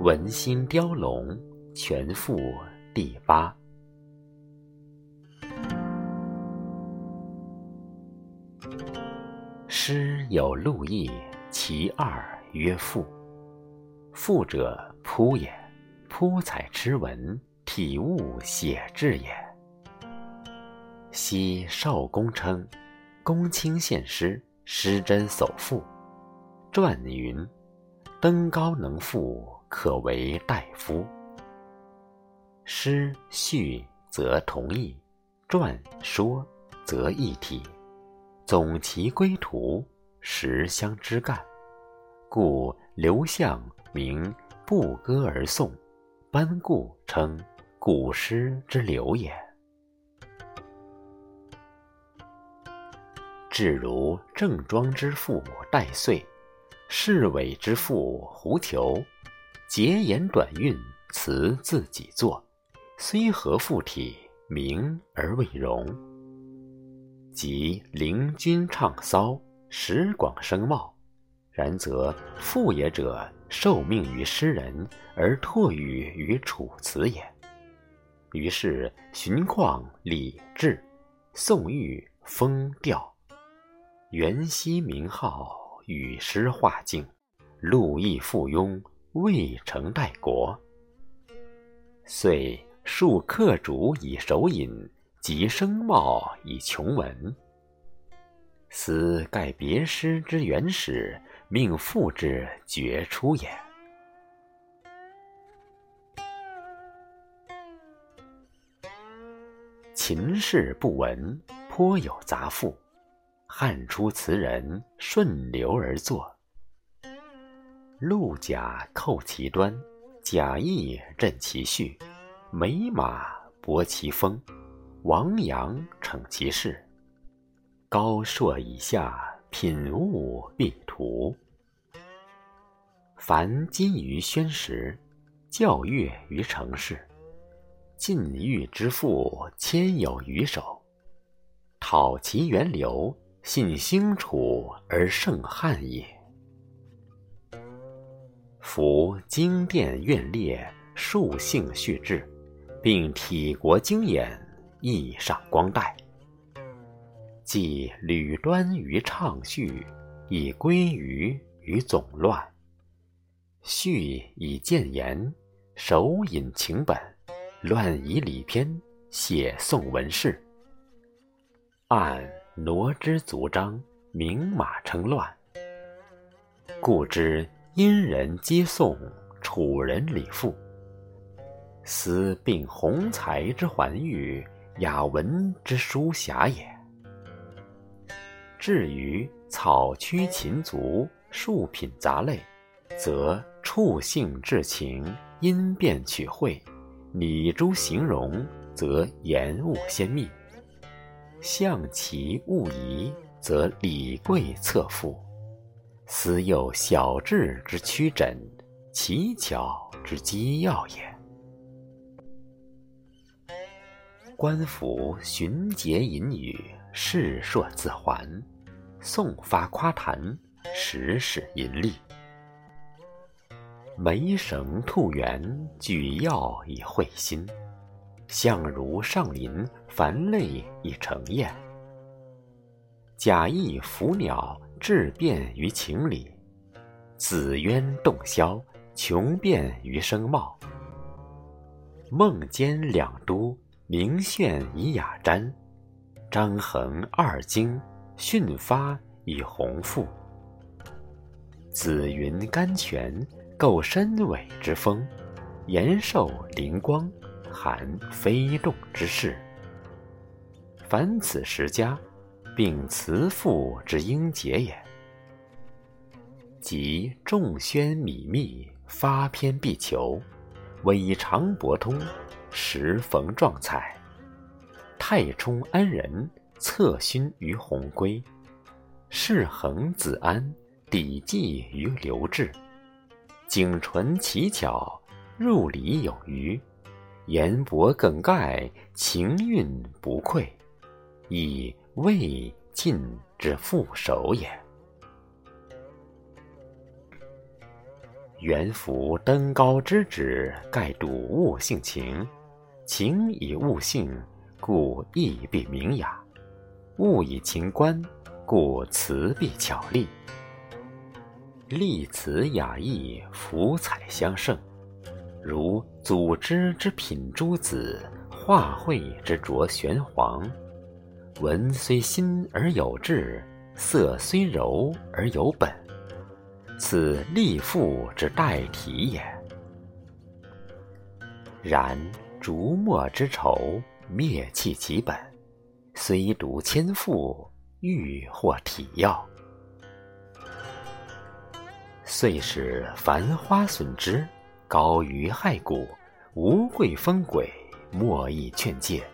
文心雕龙全赋第八。诗有陆毅，其二曰赋。赋者扑也，扑采痴文，体悟写志也。昔少公称，公卿献诗，诗真叟赋。传云：登高能赋，可为大夫。诗序则同义，传说则一体。总其归途，实相知干。故刘向名不歌而颂，班固称古诗之流也。至如郑庄之父戴遂，侍卫之父胡裘，结言短韵，词自己作，虽合赋体，名而未容。即灵君唱骚，时广声茂。然则赋也者，受命于诗人，而托语于楚辞也。于是荀况、礼制、宋玉、风调，元夕名号，与诗画境，陆毅附庸，未成代国。遂数客主以手引，及声貌以穷文。斯盖别诗之原始。命赋之绝出也。秦氏不闻，颇有杂赋。汉初词人顺流而作。陆贾扣其端，贾谊振其序，美马搏其风，王阳逞其势。高硕以下，品物必图。凡金于宣时，教乐于城市，禁欲之赋千有余首。讨其源流，信兴楚而胜汉也。夫经殿苑列，数姓序志，并体国经验，意上光代。即履端于畅序，以归于于总乱。序以谏言，手引情本，乱以礼篇，写宋文事。按挪之足章，明马称乱。故知殷人皆颂，楚人礼赋。斯并宏才之环玉，雅文之书侠也。至于草曲禽族，数品杂类，则。处性至情，因变取会；拟诸形容，则言物先密；象其物疑，则礼贵侧赋。斯又小智之曲诊，奇巧之机要也。官府循节引语，世硕自还；宋发夸谈，时使淫厉。眉绳兔圆，举要以会心；相如上林，凡类以成宴。贾谊伏鸟，质变于情理；子渊洞箫，穷变于声貌。孟坚两都，明炫以雅瞻；张衡二京，训发以宏富。紫云甘泉。构深伟之风，延寿灵光，含飞动之事。凡此十家，并辞赋之英杰也。即众宣靡密，发篇必求，委长博通，时逢壮彩。太冲安仁，策勋于鸿归；世恒子安，抵记于刘志。景纯奇巧，入理有余；言博梗概，情韵不愧。以未尽之副手也。元符登高之旨，盖睹物性情，情以物性，故意必明雅；物以情观，故词必巧丽。丽词雅意，福彩相胜，如组织之品诸子，画绘之着玄黄。文虽新而有质，色虽柔而有本。此立赋之代体也。然竹墨之丑，灭弃其本，虽读千赋，欲获体要。遂使繁花损之，高于害骨，无贵风鬼，莫以劝诫。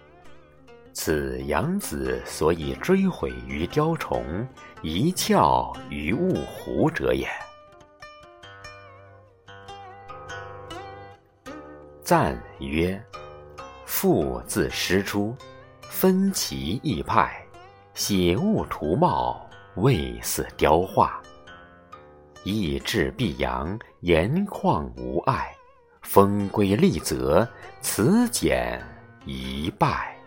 此杨子所以追悔于雕虫，一窍于物狐者也。赞曰：“父自师出，分歧异派，写物图貌，未似雕画。意志必扬，言旷无碍，风规丽则，此简一拜。”